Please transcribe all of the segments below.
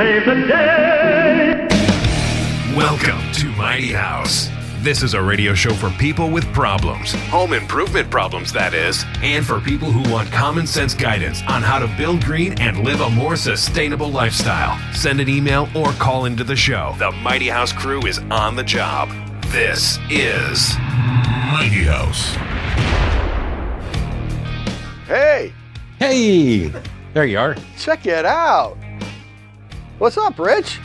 save the day. Welcome to Mighty House. This is a radio show for people with problems, home improvement problems, that is, and for people who want common sense guidance on how to build green and live a more sustainable lifestyle. Send an email or call into the show. The Mighty House crew is on the job. This is Mighty House. Hey, Hey, there you are. check it out. What's up, Rich?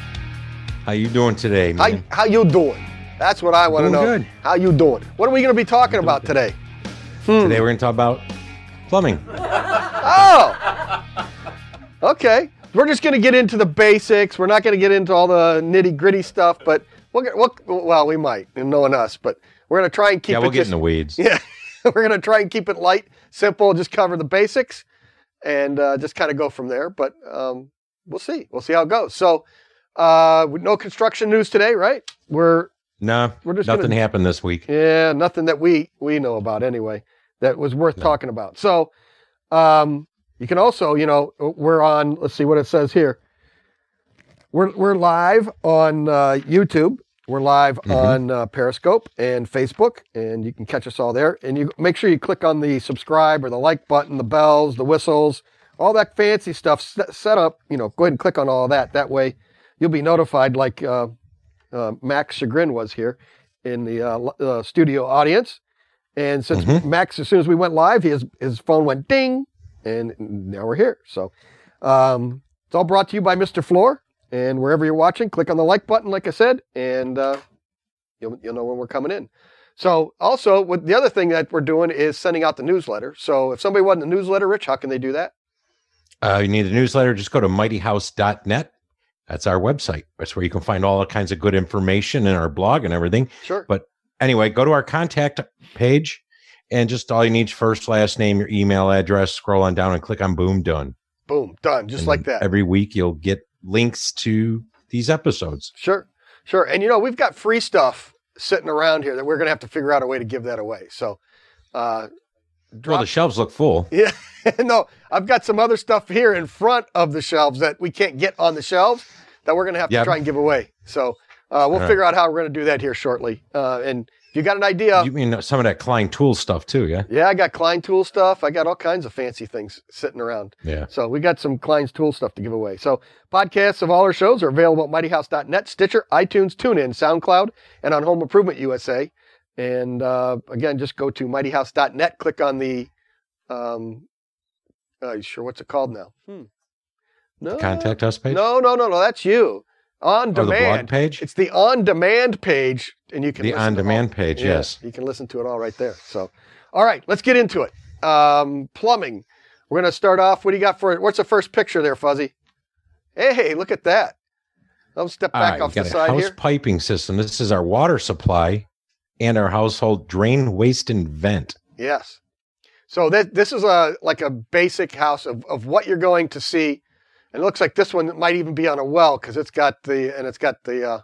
How you doing today, How, man? how you doing? That's what I want to know. good. How you doing? What are we going to be talking about good. today? Today we're going to talk about plumbing. Oh, okay. We're just going to get into the basics. We're not going to get into all the nitty gritty stuff, but we'll get, we'll, well, we might, knowing us, but we're going to try and keep yeah, it we'll get just, in the weeds. Yeah, we're going to try and keep it light, simple, just cover the basics and uh, just kind of go from there. But um, we'll see. We'll see how it goes. So, uh, no construction news today, right? We're No, We're just nothing gonna- happened this week. yeah, nothing that we we know about anyway that was worth talking about. So, um, you can also, you know, we're on. Let's see what it says here. We're we're live on uh, YouTube. We're live on uh, Periscope and Facebook, and you can catch us all there. And you make sure you click on the subscribe or the like button, the bells, the whistles, all that fancy stuff set, up. You know, go ahead and click on all that. That way, you'll be notified, like uh, uh, Max Chagrin was here in the uh, uh, studio audience. And since Mhm. Max, as soon as we went live, his his phone went ding, and now we're here. So um, it's all brought to you by Mr. Floor. And wherever you're watching, click on the like button, like I said, and uh, you'll you'll know when we're coming in. So also, with the other thing that we're doing is sending out the newsletter. So if somebody wasn't a newsletter, Rich, how can they do that? Uh, you need a newsletter, just go to mightyhouse.net. That's our website. That's where you can find all kinds of good information in our blog and everything. Sure. But anyway, go to our contact page and just all you need is first, last name, your email address, scroll on down and click on boom, done. Boom, done, just And like that. Every week you'll get links to these episodes. Sure, sure. And you know, we've got free stuff sitting around here that we're going to have to figure out a way to give that away. So, uh, Well, the shelves look full. yeah, no, I've got some other stuff here in front of the shelves that we can't get on the shelves that we're going to have to try and give away. So, uh, we'll All right. figure out how we're going to do that here shortly. Uh, and you got an idea, You mean some of that Klein Tool stuff too, yeah? yeah, I got Klein Tool stuff. I got all kinds of fancy things sitting around. Yeah. So we got some Klein's Tool stuff to give away. So podcasts of all our shows are available at mightyhouse.net, Stitcher, iTunes, TuneIn, SoundCloud, and on Home Improvement USA. And uh, again, just go to mightyhouse.net, click on the, um, uh, you sure what's it called now? Hmm. No, Contact us page? No, no, no, no. That's you on demand Or the blog demand. page? It's the on demand page, and you can The on-demand page, Yeah, yes. you can listen to it all right there. So, all right, let's get into it. Um, plumbing. We're gonna start off. What do you got for it? What's the first picture there, Fuzzy? Hey, look at that. I'll step All back right, off we the got a side house here. piping system. This is our water supply and our household drain, waste, and vent. Yes. So that this is a like a basic house of, of what you're going to see, and it looks like this one might even be on a well because it's got the and it's got the uh,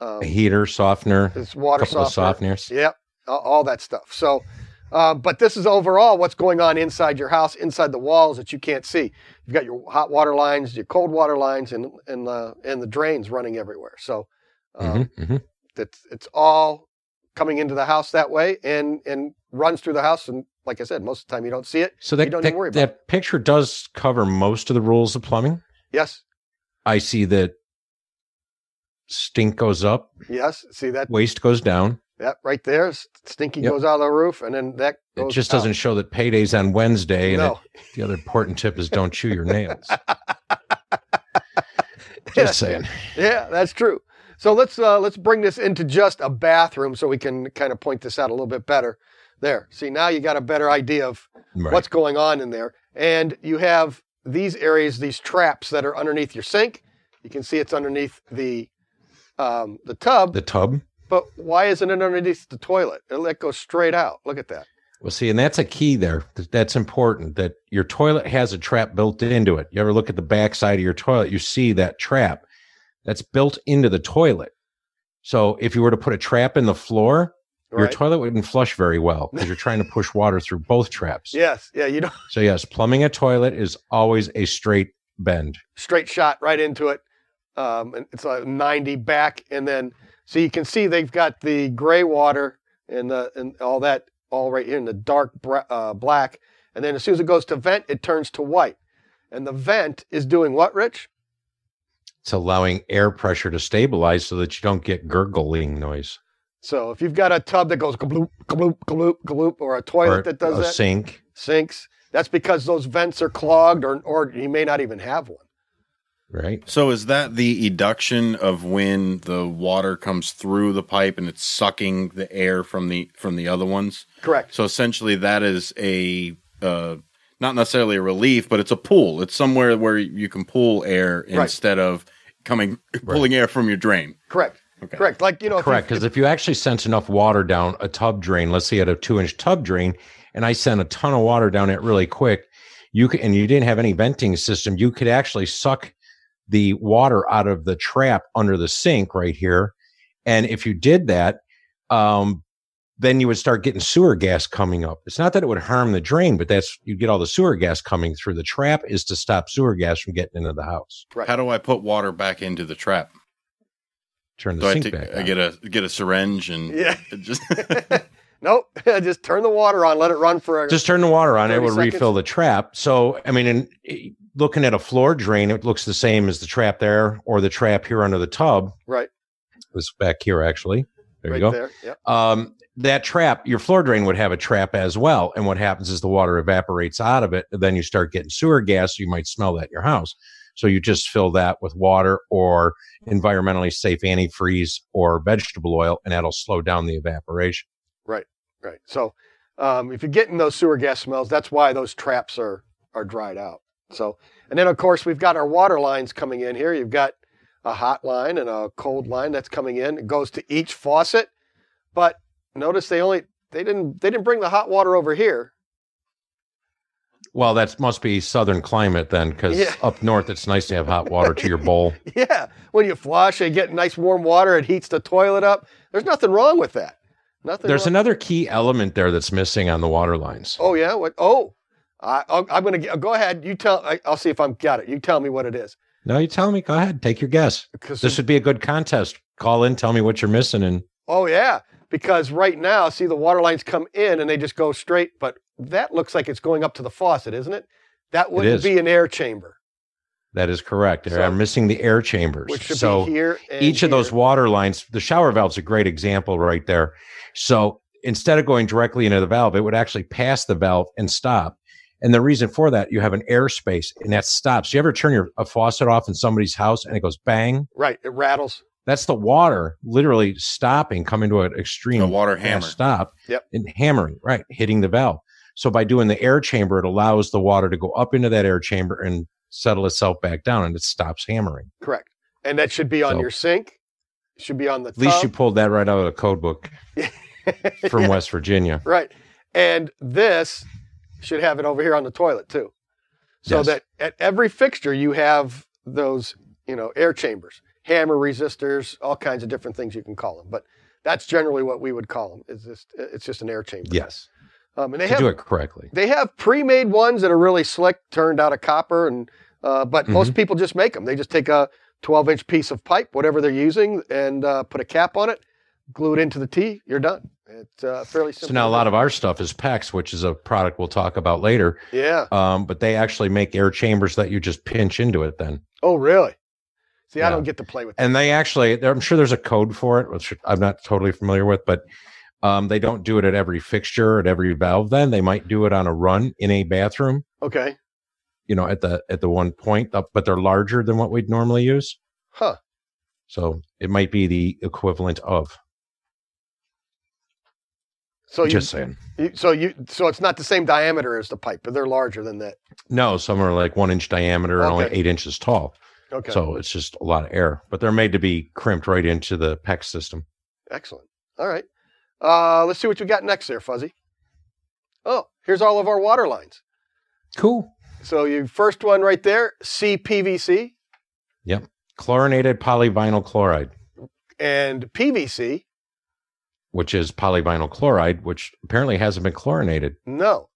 um, heater, softener, this water couple softener. of softeners. Yep, all, that stuff. So, uh, but this is overall what's going on inside your house, inside the walls that you can't see. You've got your hot water lines, your cold water lines, and and the and the drains running everywhere. So, um, Mhm, mhm. it's it's all coming into the house that way, and and runs through the house. And like I said, most of the time you don't see it. So you that, don't that, worry about that picture does cover most of the rules of plumbing. Yes, I see that stink goes up, yes. See that waste goes down. that right there. Stinky Yep. goes out of the roof, and then that It just out. doesn't show that payday's on Wednesday. And No. it, the other important tip is don't chew your nails. Just saying. Yeah, that's true. So let's uh, let's bring this into just a bathroom so we can kind of point this out a little bit better. There. See, now you got a better idea of Right. what's going on in there. And you have these areas, these traps that are underneath your sink. You can see it's underneath the um, the tub, the tub? but why isn't it underneath the toilet? It let go straight out. Look at that. Well, see, and that's a key there. That's important that your toilet has a trap built into it. You ever look at the back side of your toilet, you see that trap that's built into the toilet. So if you were to put a trap in the floor, your toilet wouldn't flush very well because you're trying to push water through both traps. yes. Yeah. You don't. So yes, plumbing a toilet is always a straight bend. straight shot right into it. Um, and it's a 90 back, and then so you can see they've got the gray water and the and all that all right here in the dark bra- uh, black, and then as soon as it goes to vent, it turns to white, and the vent is doing what, Rich? It's allowing air pressure to stabilize so that you don't get gurgling noise So if you've got a tub that goes gloop gloop gloop gloop, or a toilet or that does a that, sink. sinks, that's because those vents are clogged, or or you may not even have one. Right. So is that the eduction of when the water comes through the pipe and it's sucking the air from the from the other ones? Correct. So essentially, that is a uh, not necessarily a relief, but it's a pool. It's somewhere where you can pull air Right. instead of coming pulling air from your drain. Correct. Okay. Correct. Like you know, Correct. Because if you actually sent enough water down a tub drain, let's say you had a two inch tub drain, and I sent a ton of water down it really quick, you could, and you didn't have any venting system, you could actually suck the water out of the trap under the sink right here. And if you did that, um, then you would start getting sewer gas coming up. It's not that it would harm the drain, but that's you get all the sewer gas coming through. The trap is to stop sewer gas from getting into the house. Right. How do I put water back into the trap? Turn the Do I, sink take, back. I on. get a get a syringe and Yeah. just nope. Just turn the water on. Let it run for a just turn the water on it 30 will seconds. refill the trap so i mean in eh, looking at a floor drain it looks the same as the trap there or the trap here under the tub right. it was back here actually there right you go there. Yep. um, that trap your floor drain would have a trap as well and what happens is the water evaporates out of it then you start getting sewer gas so you might smell that in your house so you just fill that with water or environmentally safe antifreeze or vegetable oil and that'll slow down the evaporation Right, Right. So um, if you're getting those sewer gas smells, that's why those traps are are dried out. So and then of course we've got our water lines coming in here. You've got a hot line and a cold line that's coming in. It goes to each faucet, but notice they only they didn't they didn't bring the hot water over here. well that must be southern climate then because Yeah. up north it's nice to have hot water to your bowl Yeah, when you flush, and get nice warm water. It heats the toilet up. There's nothing wrong with that. Nothing. There's wrong. another key element there that's missing on the water lines. Oh yeah. What? Oh, I, I'll- I'm gonna go ahead. You tell. I, I'll see if I'm got it. You tell me what it is. No, you tell me. Go ahead. Take your guess. This would be a good contest. Call in, tell me what you're missing, and oh yeah, because right now, see the water lines come in and they just go straight. But that looks like it's going up to the faucet, isn't it? That wouldn't be an air chamber, that is correct. So- They're missing the air chambers. which should so be here. And each of those water lines, the shower valve's a great example right there. So instead of going directly into the valve, it would actually pass the valve and stop. And the reason for that, you have an airspace and that stops. You ever turn your a faucet off in somebody's house and it goes bang? Right, it rattles. That's the water literally stopping, coming to an extreme a water hammer. stop Yep. and hammering, right, hitting the valve. So by doing the air chamber, it allows the water to go up into that air chamber and settle itself back down, and it stops hammering. Correct, and that should be on So- your sink. It should be on the. At least you pulled that right out of the code book from Yeah. West Virginia. Right. And this should have it over here on the toilet too. So Yes. that at every fixture you have those, you know, air chambers, hammer resistors, all kinds of different things you can call them. But that's generally what we would call them. It's just it's just an air chamber. Yes, Um, and they to have do it correctly. they have pre-made ones that are really slick, turned out of copper, and uh, but Mm-hmm. most people just make them. They just take a 12-inch piece of pipe, whatever they're using, and uh, put a cap on it, glue it into the T. You're done. It's uh, fairly simple. So now a lot of our stuff is PEX, which is a product we'll talk about later. yeah. Um, but they actually make air chambers that you just pinch into it then. Oh, really? See, I don't get to play with that. and they actually i'm sure there's a code for it which i'm not totally familiar with but um, they don't do it at every fixture at every valve then they might do it on a run in a bathroom Okay. you know at the at the one point up but they're larger than what we'd normally use Huh. so it might be the equivalent of So you, just saying you, so you, so it's not the same diameter as the pipe, but they're larger than that. no some are like one inch diameter and only eight inches tall Okay. so it's just a lot of air but they're made to be crimped right into the PEX system Excellent. All right. Uh, let's see what you got next there, Fuzzy. Oh, here's all of our water lines. cool So your first one right there, CPVC Yep. chlorinated polyvinyl chloride and PVC. which is polyvinyl chloride which apparently hasn't been chlorinated No.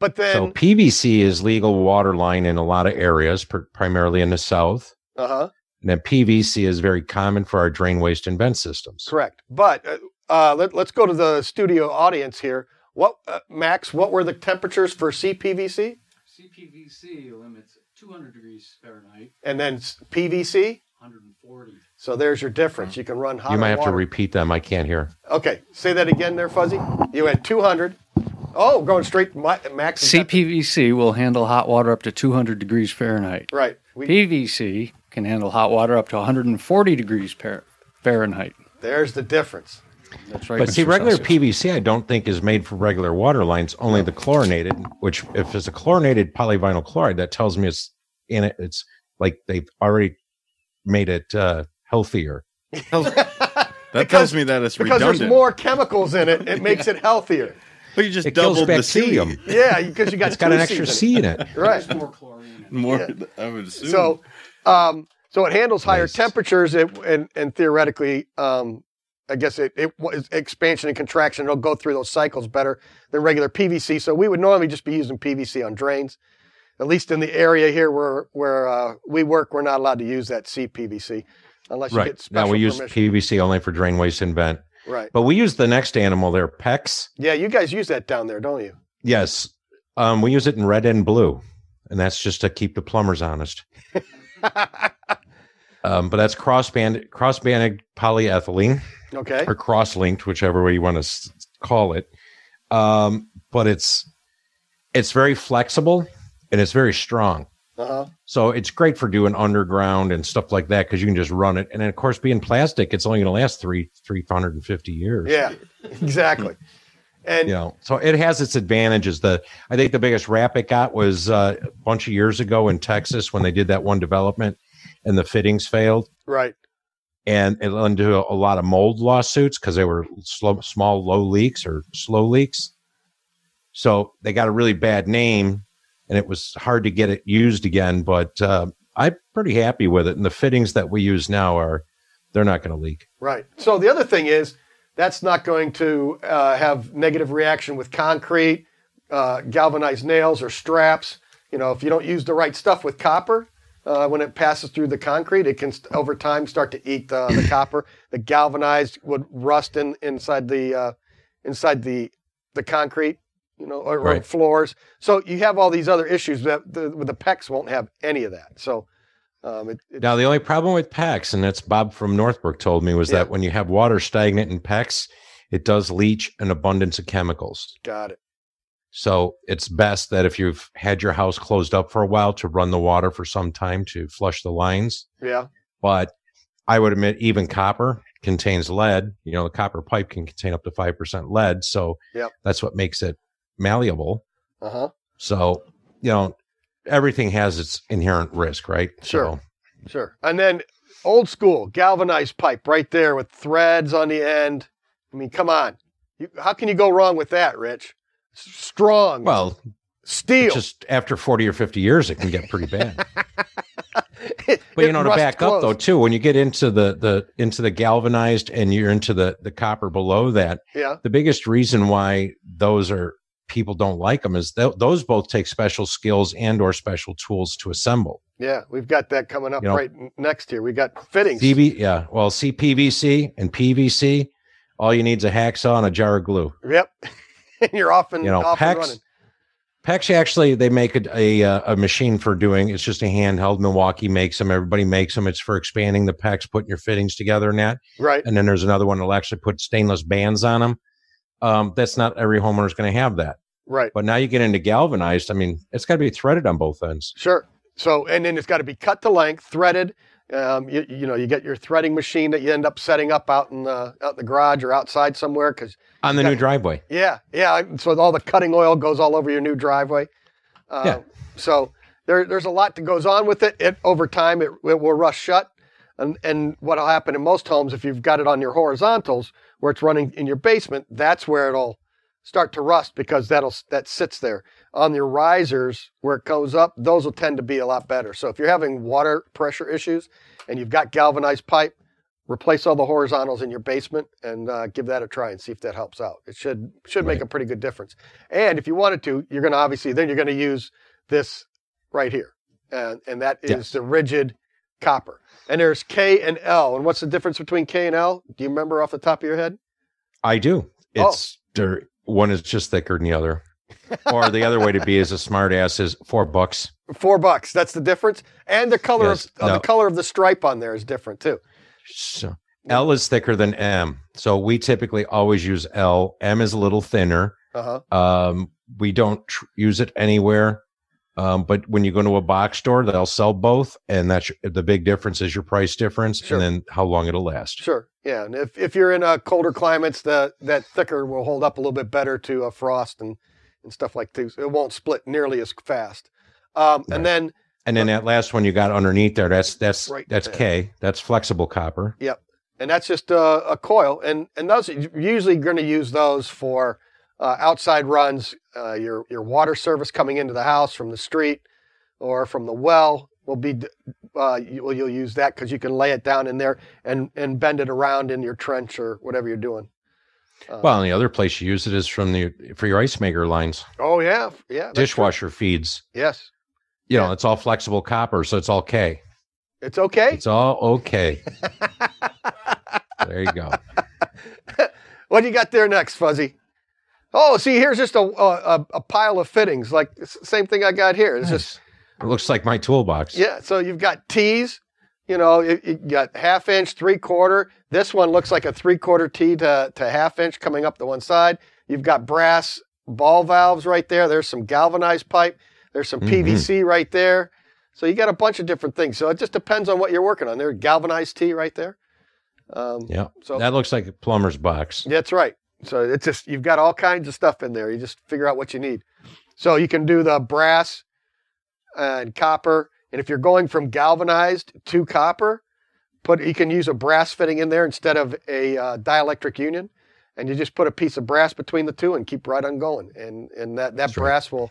But then, so PVC is legal water line in a lot of areas, pr- primarily in the south. Uh huh, And then PVC is very common for our drain waste and vent systems. correct. But uh, uh, let, let's go to the studio audience here. What, uh, Max? What were the temperatures for CPVC CPVC limits 200 degrees Fahrenheit, and then PVC? 140. So there's your difference. You can run hot. Water. You might or have to repeat them. I can't hear. Okay, say that again, there, Fuzzy. You had 200. Oh, going straight. mi- Max. has got the- CPVC will handle hot water up to 200 degrees Fahrenheit. Right. We, PVC can handle hot water up to 140 degrees par- Fahrenheit. there's the difference. That's right. But see, regular Celsius. PVC, I don't think is made for regular water lines. Only the chlorinated, which if it's a chlorinated polyvinyl chloride, that tells me it's in it. It's like they've already made it uh, healthier. That Because- tells me that it's Because redundant. there's more chemicals in it, it makes it healthier. But you just It kills doubled the bacterium. Yeah, because you got It's got an extra Cs C in it. it. Right. There's more chlorine in it. More, I would assume. So, um, so it handles higher Nice. temperatures, it, and and theoretically, um, I guess it, it expansion and contraction. It'll go through those cycles better than regular PVC. So we would normally just be using PVC on drains. At least in the area here where where uh, we work, we're not allowed to use that CPVC unless you Right. get special Now we use. PVC only for drain waste and vent. Right. But we use the next animal there, PEX. Yeah, you guys use that down there, don't you? Yes. Um, we use it in red and blue. And that's just to keep the plumbers honest. Um, but that's cross-band, cross-banded polyethylene. Okay. or cross-linked, whichever way you want to s- call it. Um, but it's it's very flexible and it's very strong. Uh huh. So it's great for doing underground and stuff like that because you can just run it. And then, of course, being plastic, it's only going to last three three hundred and fifty years. Yeah, exactly. And You know, so it has its advantages. The I think the biggest rap it got was uh, a bunch of years ago in Texas when they did that one development and the fittings failed right. and it led to a, a lot of mold lawsuits because they were slow, small, low leaks or slow leaks. So they got a really bad name, and it was hard to get it used again. But uh, I'm pretty happy with it, and the fittings that we use now are they're not going to leak. Right. So the other thing is that's not going to uh, have negative reaction with concrete, uh, galvanized nails, or straps. You know, if you don't use the right stuff with copper, uh, when it passes through the concrete, it can st- over time start to eat the, the copper. The galvanized would rust in inside the uh, inside the the concrete. You know, or, or floors. So you have all these other issues that the, with the PEX won't have any of that. So um, it, it, Now the only problem with PEX, and that's Bob from Northbrook told me, was Yeah. that when you have water stagnant in PEX, it does leach an abundance of chemicals. got it. So it's best that if you've had your house closed up for a while to run the water for some time to flush the lines. Yeah. But I would admit even copper contains lead. You know, the copper pipe can contain up to 5% lead. So Yep. that's what makes it malleable. Uh huh. So, you know, everything has its inherent risk, right? Sure. So, Sure. And then old school galvanized pipe right there with threads on the end. I mean, come on. You, how can you go wrong with that, Rich? Strong. well, steel. just after 40 or 50 years, it can get pretty bad. It- But you know, to back up though, too, when you get into the the into the galvanized and you're into the the copper below that, Yeah. the biggest reason why those are people don't like them is th- those both take special skills and or special tools to assemble. Yeah. We've got that coming up You know- right next here. We got fittings. CV, yeah, well, CPVC and PVC, all you need is a hacksaw and a jar of glue. Yep. and you're off and, You know, off and running. PEX, PEX actually they make a, a uh, a machine for doing. It's just a handheld. Milwaukee makes them. Everybody makes them. It's for expanding the PEX, putting your fittings together and that. Right. and then there's another one that'll actually put stainless bands on them. Um, that's not every homeowner is going to have that. Right. But now you get into galvanized. I mean, it's got to be threaded on both ends. Sure. So, and then it's got to be cut to length, threaded. Um, you, you know, you get your threading machine that you end up setting up out in the out in the garage or outside somewhere because On the Yeah. new driveway. Yeah, yeah. So all the cutting oil goes all over your new driveway. Uh, Yeah. So there, there's a lot that goes on with it. It over time it, it will rust shut, and and what'll happen in most homes if you've got it on your horizontals where it's running in your basement, that's where it'll start to rust because that'll that sits there on your risers where it goes up. Those will tend to be a lot better. So if you're having water pressure issues and you've got galvanized pipe, replace all the horizontals in your basement and uh, give that a try and see if that helps out. It should should make a pretty good difference. And if you wanted to, you're going to obviously then you're going to use this right here, and and that is Yes. the rigid copper. And there's K and L. And what's the difference between K and L? Do you remember off the top of your head? I do. Oh. It's there. One is just thicker than the other, or the other way to be as a smart ass is four bucks. Four bucks. That's the difference. And the color Yes. of uh, the color of the stripe on there is different too. So L is thicker than M. So we typically always use L. M is a little thinner. Uh huh. Um, we don't tr- use it anywhere. Um, but when you go to a box store, they'll sell both, and that's your- the big difference is your price difference, Sure. and then how long it'll last. Sure. Yeah. And if, if you're in uh, colder climates, the that thicker will hold up a little bit better to uh, frost and, and stuff like this. It won't split nearly as fast. Um, Right. And then And then that last one you got underneath there, that's that's Right that's there. K. That's flexible copper. Yep, and that's just a, a coil. And and those you're usually going to use those for uh, outside runs. Uh, your your water service coming into the house from the street or from the well will be. Uh, you, you'll use that because you can lay it down in there and and bend it around in your trench or whatever you're doing. Uh, Well, and the other place you use it is from the for your ice maker lines, oh yeah, yeah. that's true. dishwasher feeds. Yes, You know, Yeah. it's all flexible copper, so it's all K. it's okay. It's all okay. there you go. What do you got there next, Fuzzy? Oh, see, here's just a a, a pile of fittings, like same thing I got here. It's just It looks like my toolbox. yeah. So you've got T's, you know, you, you got half inch, three quarter. This one looks like a three quarter T to to half inch coming up the one side. You've got brass ball valves right there. There's some galvanized pipe. There's some Mhm. PVC right there. So you got a bunch of different things. So it just depends on what you're working on. There's galvanized T right there. Um, Yeah. So That looks like a plumber's box. That's right. So it's just you've got all kinds of stuff in there. You just figure out what you need. So you can do the brass and copper, and if you're going from galvanized to copper, put you can use a brass fitting in there instead of a uh, dielectric union, and you just put a piece of brass between the two and keep right on going, and and that that That's right. brass will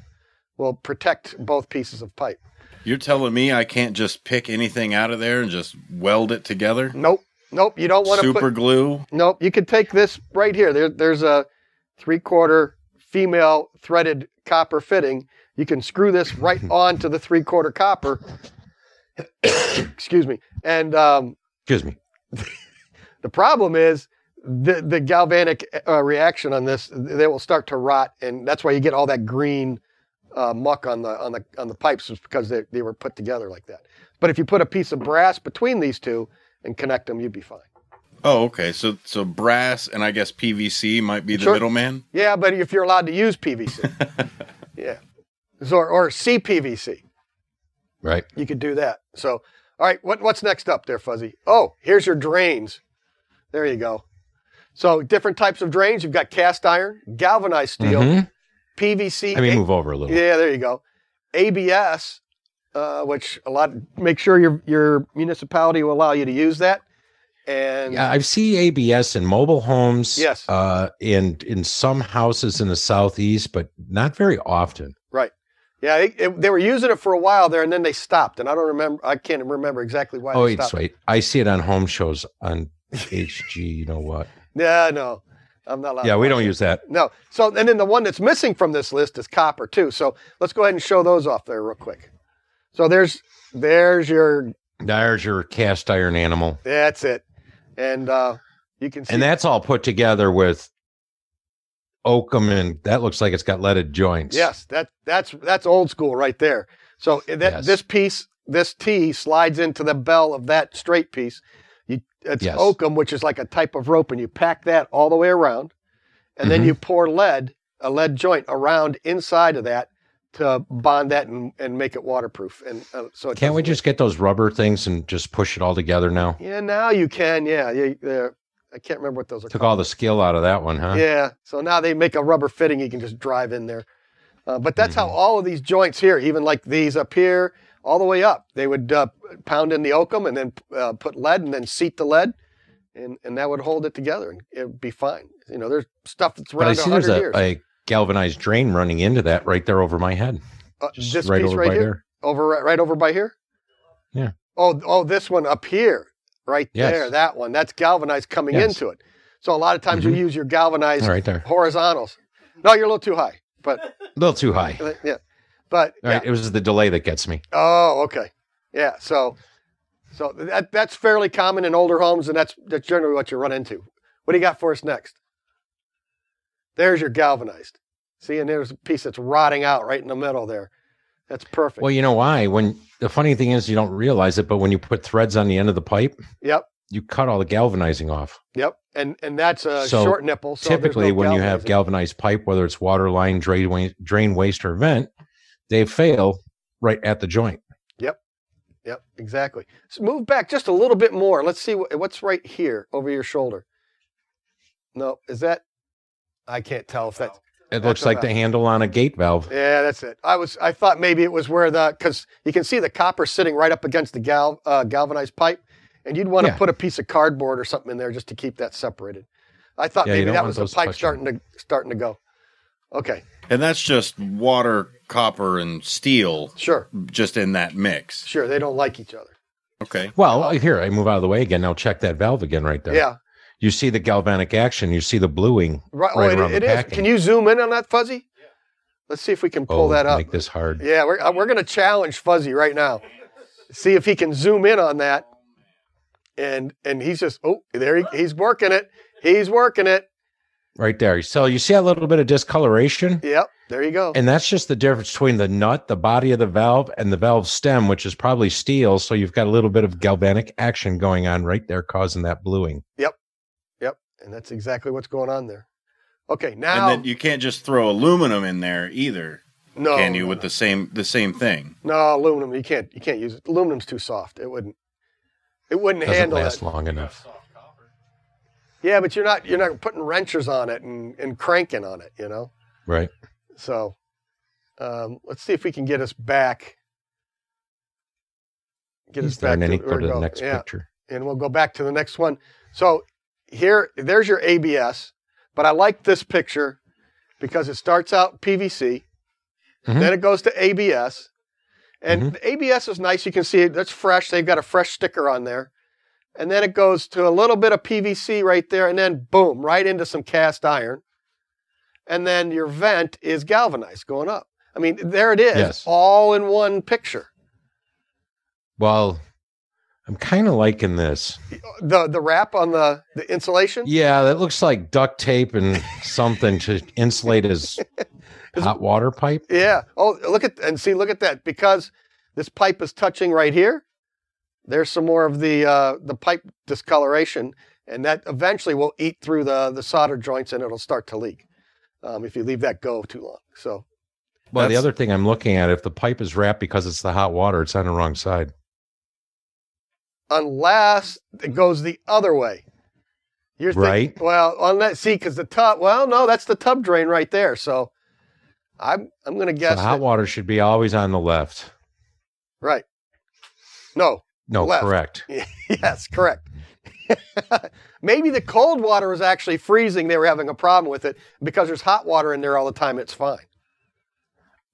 will protect both pieces of pipe. You're telling me I can't just pick anything out of there and just weld it together? Nope, nope. You don't want to Super put glue? Nope, you could take this right here. There, there's a three quarter female threaded copper fitting. You can screw this right onto the three quarter copper. Excuse me. And um, Excuse me. the problem is the the galvanic uh, reaction on this. They will start to rot, and that's why you get all that green uh, muck on the on the on the pipes, is because they they were put together like that. But if you put a piece of brass between these two and connect them, you'd be fine. Oh, okay. So so brass and I guess PVC might be the Sure. middleman. Yeah, but if you're allowed to use PVC, yeah, or, or CPVC, Right. you could do that. So, all right, what, what's next up there, Fuzzy? Oh, here's your drains. There you go. So, different types of drains. You've got cast iron, galvanized steel, Mhm. PVC. Let me A- move over a little. Yeah, there you go. ABS, uh, which a lot make sure your your municipality will allow you to use that. And Yeah, I see ABS in mobile homes. Yes. Uh, and in some houses in the southeast, but not very often. right, yeah, it, it- they were using it for a while there, and then they stopped. And I don't remember. I can't remember exactly why. oh, stopped. wait. I see it on home shows on HG. You know what? Yeah, no, I'm not allowed. Yeah, we don't it. use that. No. So, and then the one that's missing from this list is copper too. So let's go ahead and show those off there real quick. So there's there's your There's your cast iron animal. that's it, and uh, you can see And that's all put together with oakum, and that looks like it's got leaded joints. yes, that that's that's old school right there. So that Yes. this piece, this T slides into the bell of that straight piece. You it's Yes. oakum, which is like a type of rope, and you pack that all the way around, and then Mhm. you pour lead, a lead joint around inside of that to bond that and, and make it waterproof. And uh, so it Can't we just get those rubber things and just push it all together now? Yeah, now you can. Yeah, yeah. I can't remember what those are. Took called. all the skill out of that one, huh? Yeah. So now they make a rubber fitting you can just drive in there. Uh, but that's Mm-hmm. how all of these joints here, even like these up here, all the way up, they would uh, pound in the oakum and then uh, put lead and then seat the lead, and, and that would hold it together and it would be fine. You know, there's stuff that's But I around see there's 100 a, years. a galvanized drain running into that right there over my head. Uh, Just this right piece over right by here, there. over right, right over by here. Yeah. Oh, oh, this one up here, right Yes. there, that one. That's galvanized coming Yes. into it. So a lot of times you Mhm. use your galvanized Right there. horizontals. No, you're a little too high, but A little too high. uh, yeah, but All right. yeah. It was the delay that gets me. Oh, okay. Yeah. So, so that that's fairly common in older homes, and that's that's generally what you run into. What do you got for us next? There's your galvanized. See, and there's a piece that's rotting out right in the middle there. That's perfect. Well, you know why? When the funny thing is, you don't realize it, but when you put threads on the end of the pipe, yep, you cut all the galvanizing off. yep. And and that's a So, short nipple. So Typically, no when you have galvanized pipe, whether it's water line, drain, drain waste, or vent, they fail right at the joint. Yep, yep, exactly. So move back just a little bit more. Let's see what, what's right here over your shoulder. No, is that? I can't tell if that's. It looks like the handle on a gate valve. Yeah, that's it. I was. I thought maybe it was where the because you can see the copper sitting right up against the gal uh, galvanized pipe, and you'd want to Yeah. put a piece of cardboard or something in there just to keep that separated. I thought Yeah, maybe that was the pipe touching. starting to starting to go. Okay, And that's just water, copper, and steel sure, just in that mix. sure. They don't like each other. Okay. Well, here I move out of the way again. Now check that valve again right there. Yeah, You see the galvanic action. You see the bluing right. right oh, it- around it the is. packing. Can you zoom in on that fuzzy? Yeah. Let's see if we can pull oh, that up. Make this hard. Yeah, we're uh, we're gonna challenge Fuzzy right now. See if he can zoom in on that. And and he's just oh there he, he's working it. He's working it. Right there. So you see a little bit of discoloration, Yep, there you go. and that's just the difference between the nut, the body of the valve, and the valve stem, which is probably steel. So you've got a little bit of galvanic action going on right there, causing that bluing. Yep, and that's exactly what's going on there. Okay, now And then you can't just throw aluminum in there either, no, can you? no, With the same the same thing. no aluminum. You can't you can't use it. Aluminum's too soft. It wouldn't it wouldn't Doesn't handle last it. long enough. Yeah, but you're not you're not putting wrenches on it and, and cranking on it. You know. Right. So um, let's see if we can get us back. Get He's us there, back and to he go to the next yeah, picture. and we'll go back to the next one. So here, there's your ABS, but I like this picture because it starts out PVC, Mhm. then it goes to ABS, and Mm-hmm. the ABS is nice. You can see it; that's fresh. They've got a fresh sticker on there, and then it goes to a little bit of PVC right there, and then boom, right into some cast iron, and then your vent is galvanized going up. I mean, there it is, Yes. all in one picture. Well, I'm kind of liking this. The the wrap on the the insulation. Yeah, that looks like duct tape and something to insulate his hot water pipe. Yeah. Oh, look at and see, look at that. Because this pipe is touching right here. There's some more of the uh, the pipe discoloration, and that eventually will eat through the the solder joints, and it'll start to leak um, if you leave that go too long. So Well, the other thing I'm looking at, if the pipe is wrapped because it's the hot water, it's on the wrong side. Unless it goes the other way, you're Right. well, on that see, because the tub. Well, no, that's the tub drain right there. So I'm I'm going to guess the hot that- water should be always on the left. right. No, No, Left. correct. yes, correct. Maybe the cold water was actually freezing. They were having a problem with it because there's hot water in there all the time. It's fine.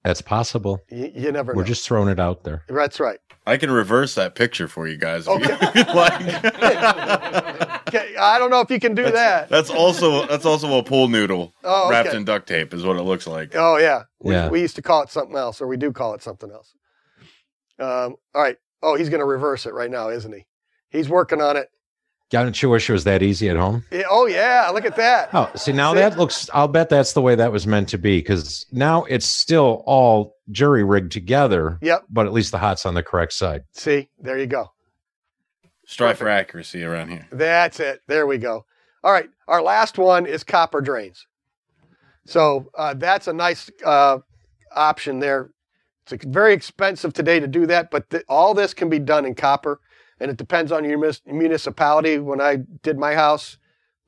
That's possible. You, you never We're know. just throwing it out there. That's right. I can reverse that picture for you guys Okay. you like. Okay, I don't know if you can do that. That's also that's also a pool noodle Oh, wrapped in duct tape is what it looks like. Oh yeah. We, Yeah. we used to call it something else, or we do call it something else. Um, all right. Oh, he's going to reverse it right now, isn't he? He's working on it. Don't you wish it was that easy at home? Yeah, oh yeah, look at that. Oh, see now See? that looks. I'll bet that's the way that was meant to be because now it's still all jury rigged together. Yep. But at least the hot's on the correct side. See, there you go. Strive for accuracy around here. That's it. There we go. All right. Our last one is copper drains. So uh, that's a nice uh, option there. It's very expensive today to do that, but th- all this can be done in copper, and it depends on your municipality. When I did my house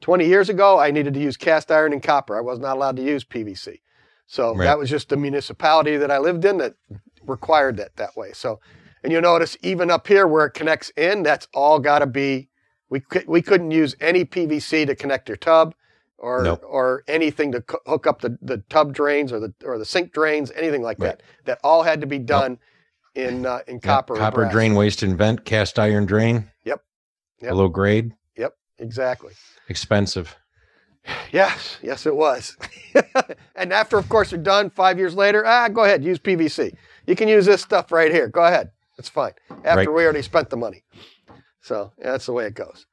20 years ago, I needed to use cast iron and copper. I was not allowed to use PVC. So Right. that was just the municipality that I lived in that required that that way. So, and you'll notice even up here where it connects in, that's all got to be. We we couldn't use any PVC to connect your tub, or Nope. or anything to co- hook up the, the tub drains or the or the sink drains, anything like Right. that. That all had to be done in uh, in Yep, copper. copper drain, waste, and vent, cast iron drain. Yep. below grade, Yep, exactly. expensive. Yes, yes, it was. and after, of course, you're done, five years later, ah, go ahead, use PVC. You can use this stuff right here. Go ahead. It's fine. After Right. we already spent the money. So yeah, that's the way it goes.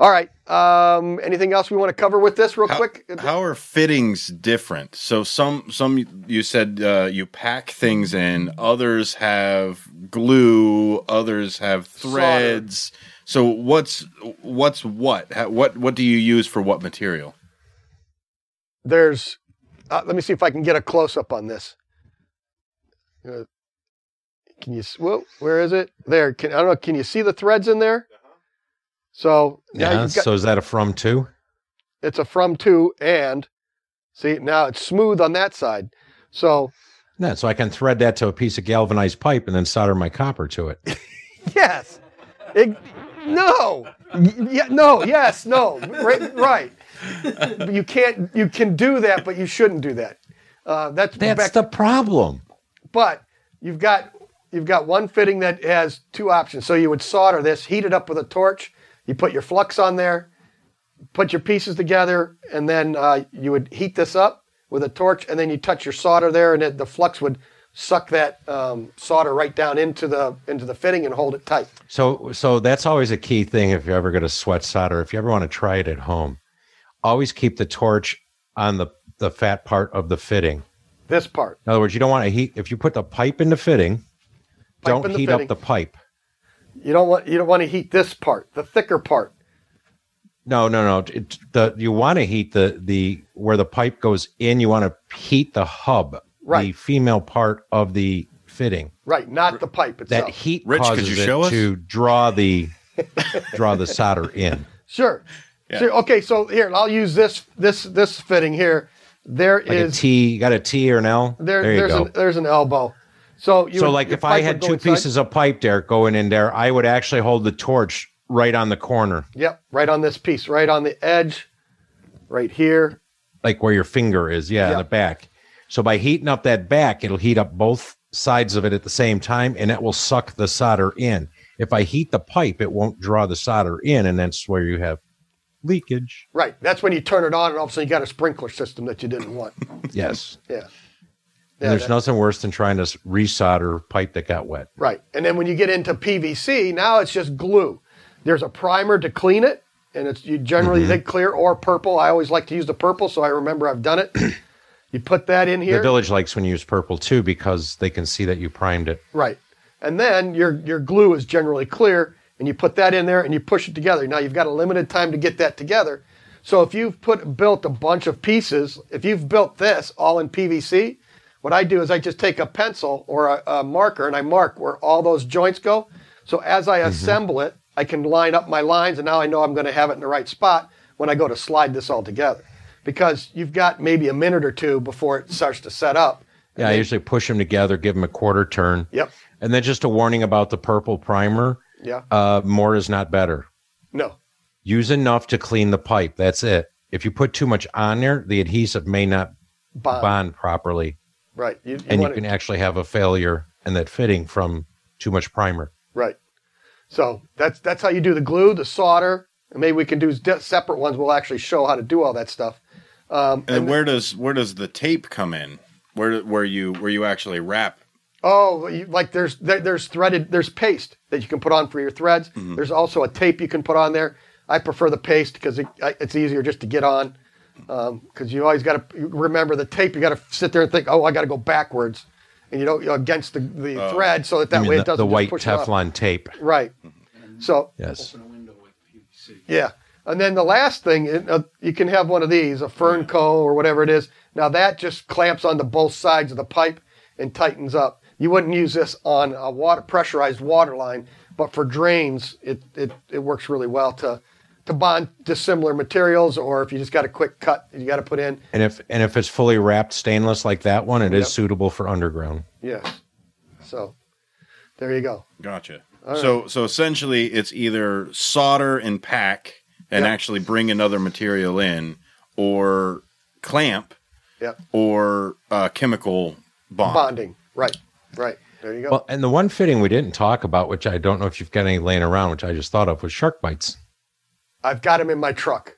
All right. Um, anything else we want to cover with this real How, quick? how are fittings different? So some some you said uh, you pack things in. Others have glue. Others have threads. So what's what's what? How, what what do you use for what material? There's, uh, let me see if I can get a close up on this. Uh, can you, whoa, where is it? There. Can, I don't know. Can you see the threads in there? So Yeah. got, so is that a from two? it's a from two and see now it's smooth on that side. So Yeah. So I can thread that to a piece of galvanized pipe and then solder my copper to it. yes, It- no, yeah, no, yes, no, right, right. You can't. You can do that, but you shouldn't do that. Uh, that's That's back- the problem. but you've got you've got one fitting that has two options. So you would solder this, heat it up with a torch. You put your flux on there, put your pieces together, and then uh, you would heat this up with a torch, and then you touch your solder there, and it, the flux would suck that um, solder right down into the into the fitting and hold it tight. So, so that's always a key thing if you're ever going to sweat solder. If you ever want to try it at home, always keep the torch on the the fat part of the fitting. This part, In other words, you don't want to heat. If you put the pipe in the fitting, Pipe don't in the heat fitting. up the pipe. You don't want you don't want to heat this part, the thicker part. No, no, no. It, the you want to heat the the where the pipe goes in. You want to heat the hub, the female part of the fitting. Right, not the pipe itself. That heat Rich, could causes you it show us? to draw the draw the solder in. Sure. Yeah. So, okay, so here I'll use this this this fitting here. There Like is a T, you got a T or an L. there, there you there's go. an there's an elbow. So you so would- like if I had two inside. pieces of pipe there going in there, I would actually hold the torch right on the corner, Yep, right on this piece, right on the edge, right here. like where your finger is, yeah, in the back. So by heating up that back, it'll heat up both sides of it at the same time, and that will suck the solder in. If I heat the pipe, it won't draw the solder in, and that's where you have leakage. Right. That's when you turn it on, and all of a sudden you got a sprinkler system that you didn't want. Yes. Yeah. And Yeah, there's that- nothing worse than trying to resolder pipe that got wet. Right. And then when you get into PVC, now it's just glue. There's a primer to clean it, and it's you generally Mm-hmm. think clear or purple. I always like to use the purple, so I remember I've done it. you put that in here. The village likes when you use purple too because they can see that you primed it. Right. And then your your glue is generally clear, and you put that in there and you push it together. Now you've got a limited time to get that together. So if you've put built a bunch of pieces, if you've built this all in PVC, what I do is I just take a pencil or a, a marker and I mark where all those joints go. So as I assemble it, I can line up my lines, and now I know I'm going to have it in the right spot when I go to slide this all together. Because you've got maybe a minute or two before it starts to set up. Yeah, I usually push them together, give them a quarter turn. Yep. And then just a warning about the purple primer. Yeah. Uh, more is not better. No. Use enough to clean the pipe. That's it. If you put too much on there, the adhesive may not Bond. bond properly, Right. You, you and you can it- actually have a failure in that fitting from too much primer. Right. So that's that's how you do the glue, the solder, and maybe we can do di- separate ones. We'll actually show how to do all that stuff. Um, And where does where does the tape come in? Where where you where you actually wrap? oh, you, like there's there, there's threaded there's paste that you can put on for your threads. There's also a tape you can put on there. I prefer the paste because it, it's easier just to get on. Because you always got to remember the tape. You got to sit there and think, oh, I got to go backwards, and you know you know, against the, the thread so that that way the, it doesn't the white push it off. Teflon tape. Right. So Yes. Yeah. And then the last thing, it- uh, you can have one of these, a Fernco or whatever it is. Now that just clamps onto both sides of the pipe and tightens up. You wouldn't use this on a water pressurized water line, but for drains, it it, it works really well to to bond dissimilar materials, or if you just got a quick cut, you got to put in. And if and if it's fully wrapped stainless like that one, it is Yep. suitable for underground. Yes. So there you go. Gotcha. So so essentially, it's either solder and pack and Yep. actually bring another material in, or clamp, Yep. or uh, chemical bond. Bonding. Right. Right. There you go. Well, and the one fitting we didn't talk about, which I don't know if you've got any laying around, which I just thought of, was SharkBites. I've got them in my truck.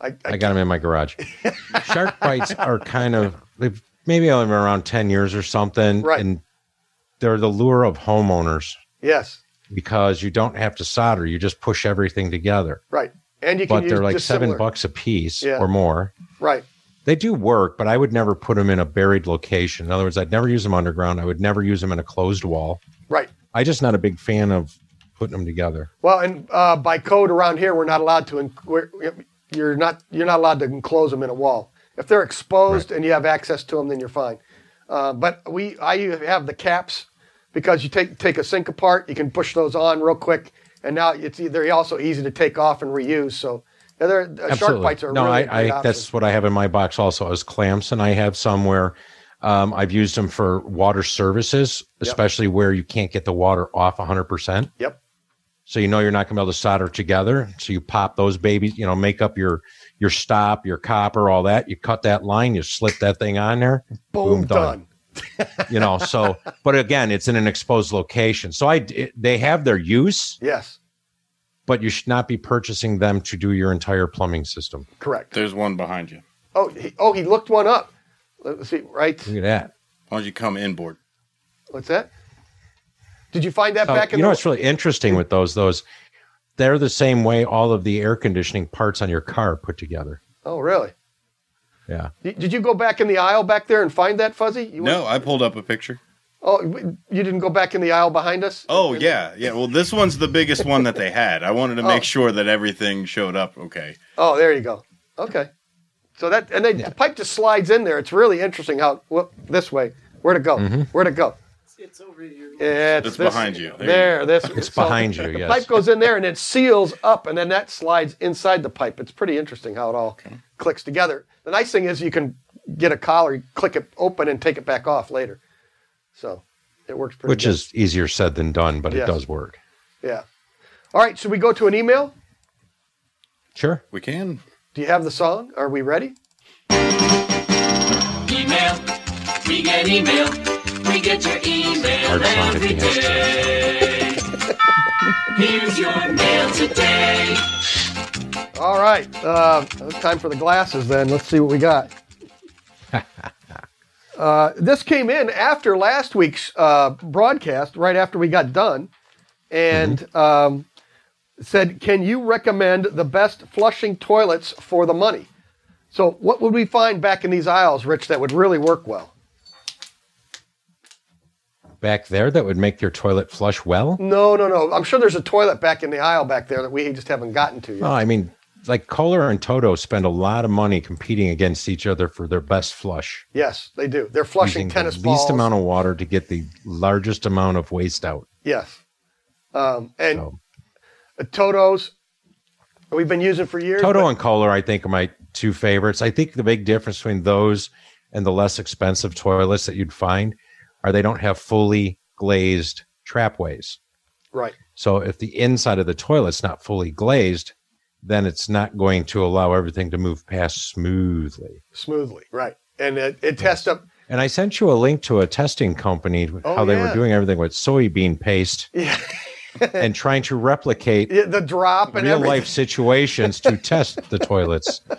I, I, I got them in my garage. SharkBites are kind of they've maybe only been around ten years or something, Right. and they're the lure of homeowners yes, because you don't have to solder; you just push everything together. right. And you can But they're like dissimilar- seven bucks a piece Yeah. or more. Right. They do work, but I would never put them in a buried location. In other words, I'd never use them underground. I would never use them in a closed wall. Right. I just not a big fan of putting them together. Well, and uh, by code around here, we're not allowed to. You're not. You're not allowed to enclose them in a wall. If they're exposed and you have access to them, then you're fine. Uh, but we, I have the caps because you take take a sink apart, you can push those on real quick, and now it's they're also easy to take off and reuse. So they're, uh, SharkBites are no, really I, I that's what I have in my box also as clamps, and I have some where um, I've used them for water services, especially where you can't get the water off 100. percent Yep. So you know you're not going to be able to solder together. So you pop those babies, you know, make up your your stop, your copper, all that. You cut that line, you slip that thing on there, Boom, boom, done. done. you know. So, but again, it's in an exposed location. So I it, they have their use, Yes, but you should not be purchasing them to do your entire plumbing system. correct. There's one behind you. Oh, he, oh, he looked one up. Let's see. Right. Look at that. Why don't you come inboard? What's that? Did you find that Oh, back in you know the? what's really interesting with those? Those they're the same way all of the air conditioning parts on your car are put together. oh, really? Yeah. Did did you go back in the aisle back there and find that fuzzy? You No, I pulled up a picture. Oh, you didn't go back in the aisle behind us? Oh yeah, yeah. Well, this one's the biggest one that they had. I wanted to make Oh. sure that everything showed up okay. Oh, there you go. Okay. So that and then the pipe just slides in there. It's really interesting how whoop, this way. Where to go? Mm-hmm. Where to go? It's over here. It's, It's this- behind you. There you There, this. It's behind you, The pipe goes in there and it seals up, and then that slides inside the pipe. It's pretty interesting how it all clicks together. The nice thing is you can get a collar, click it open, and take it back off later. So it works pretty. Which good. is easier said than done, but Yes. it does work. yeah. All right, should we go to an email? Sure. We can. Do you have the song? Are we ready? Email. We get email. We get your email Hard song if every he has to. day. Here's your mail today. All right. Uh, time for the glasses then. Let's see what we got. uh, this came in after last week's uh, broadcast, right after we got done, and um, said, Can you recommend the best flushing toilets for the money? So, what would we find back in these aisles, Rich, that would really work well? Back there, that would make your toilet flush well. No, no, no. I'm sure there's a toilet back in the aisle back there that we just haven't gotten to yet. Oh, I mean, like Kohler and Toto spend a lot of money competing against each other for their best flush. yes, they do. They're flushing tennis the balls. least amount of water to get the largest amount of waste out. Yes. Um, and So. uh, Toto's, we've been using for years. Toto but- and Kohler, I think, are my two favorites. I think the big difference between those and the less expensive toilets that you'd find are they don't have fully glazed trapways. right. So if the inside of the toilet's not fully glazed, then it's not going to allow everything to move past smoothly. Smoothly. Right. And it, it tests up. And I sent you a link to a testing company Oh, how they yeah. were doing everything with soybean paste Yeah. and trying to replicate Yeah, the drop and real everything. life situations to test the toilets.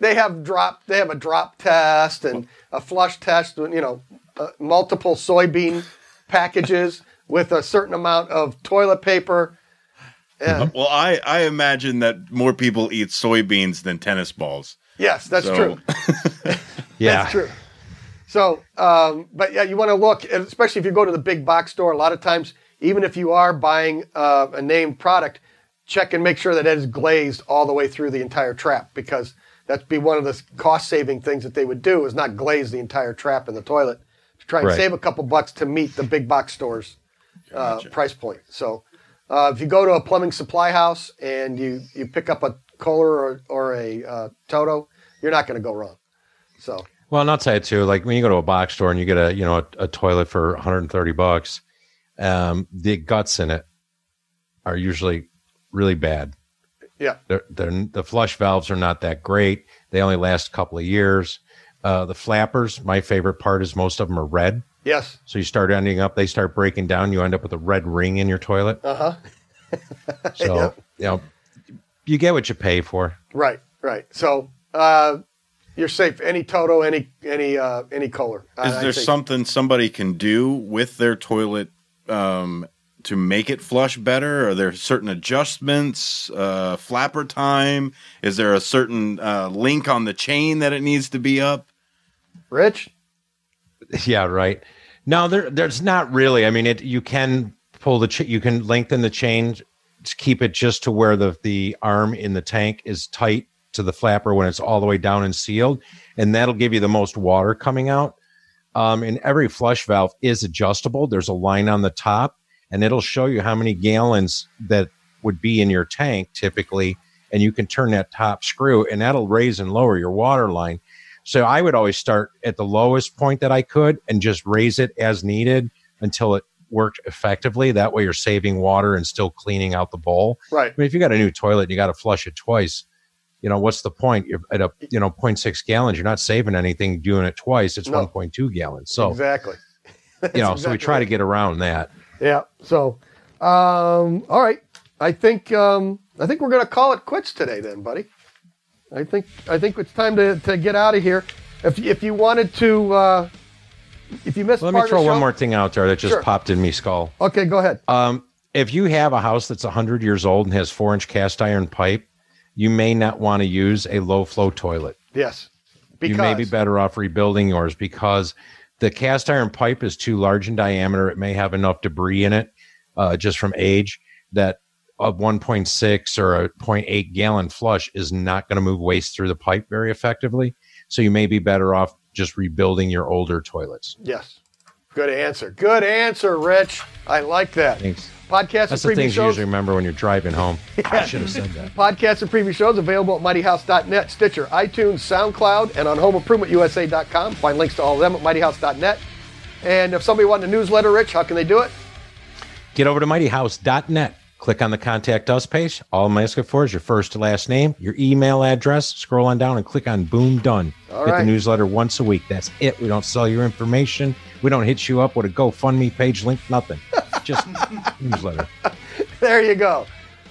They have drop. They have a drop test and a flush test. You know, uh, multiple soybean packages with a certain amount of toilet paper. Yeah. Well, I I imagine that more people eat soybeans than tennis balls. Yes, that's So- true. Yeah. That's true. So, um, but yeah, you want to look, especially if you go to the big box store. A lot of times, even if you are buying uh, a named product, check and make sure that it is glazed all the way through the entire trap because that'd be one of the cost-saving things that they would do is not glaze the entire trap in the toilet to try and Right. save a couple bucks to meet the big box stores uh, price point. So, uh, if you go to a plumbing supply house and you you pick up a Kohler or, or a uh, Toto, you're not going to go wrong. So. Well, and I'll tell you too, like when you go to a box store and you get a you know a, a toilet for 130 bucks, um, the guts in it are usually really bad. Yeah. They're, they're, the flush valves are not that great. They only last a couple of years. Uh, the flappers, my favorite part is most of them are red. Yes. So you start ending up, they start breaking down. You end up with a red ring in your toilet. Uh huh. So Yep. you know, you get what you pay for. Right, right. So uh, you're safe. Any Toto, any any uh, any Kohler. Is I there think- something somebody can do with their toilet um, to make it flush better? Are there certain adjustments? Uh, flapper time? Is there a certain uh, link on the chain that it needs to be up? Rich? Yeah, right. No, there, there's not really. I mean, it. You can pull the. Ch- you can lengthen the chain, to keep it just to where the the arm in the tank is tight to the flapper when it's all the way down and sealed, and that'll give you the most water coming out. Um, and every flush valve is adjustable. There's a line on the top, and it'll show you how many gallons that would be in your tank typically, and you can turn that top screw, and that'll raise and lower your water line. So I would always start at the lowest point that I could and just raise it as needed until it worked effectively. That way you're saving water and still cleaning out the bowl. Right. I mean, if you got a new toilet and you got to flush it twice, you know, what's the point? You're at a, you know, 0.6 gallons, you're not saving anything doing it twice. It's No. 1.2 gallons. So, exactly. you know, so we exactly try to get around that. Yeah. So, um, all right. I think um, I think we're gonna call it quits today, then, buddy. I think I think it's time to, to get out of here. If if you wanted to, uh, if you missed Let part me of throw the one more thing out there that just Sure. popped in me skull. Okay, go ahead. Um, if you have a house that's 100 years old and has four inch cast iron pipe, you may not want to use a low flow toilet. Yes. Because you may be better off rebuilding yours because the cast iron pipe is too large in diameter. It may have enough debris in it uh, just from age that a 1.6 or a 0.8 gallon flush is not going to move waste through the pipe very effectively. So you may be better off just rebuilding your older toilets. Yes. Good answer. Good answer, Rich. I like that. Thanks. Podcasts That's and the previous things you shows. usually remember when you're driving home. I should have said that. Podcasts and previous shows available at mightyhouse.net, Stitcher, iTunes, SoundCloud, and on homeimprovementusa.com. Find links to all of them at mightyhouse.net. And if somebody wanted a newsletter, Rich, how can they do it? Get over to mightyhouse.net. Click on the contact us page. All I'm asking for is your first to last name, your email address. Scroll on down and click on boom done. All Get right. the newsletter once a week. That's it. We don't sell your information. We don't hit you up with a GoFundMe page link, nothing. Just newsletter. There you go.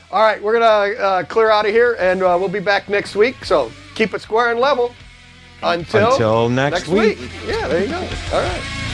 All right, we're going to uh, clear out of here, and uh, we'll be back next week. So keep it square and level until, Until next week. Yeah, there you go. All right.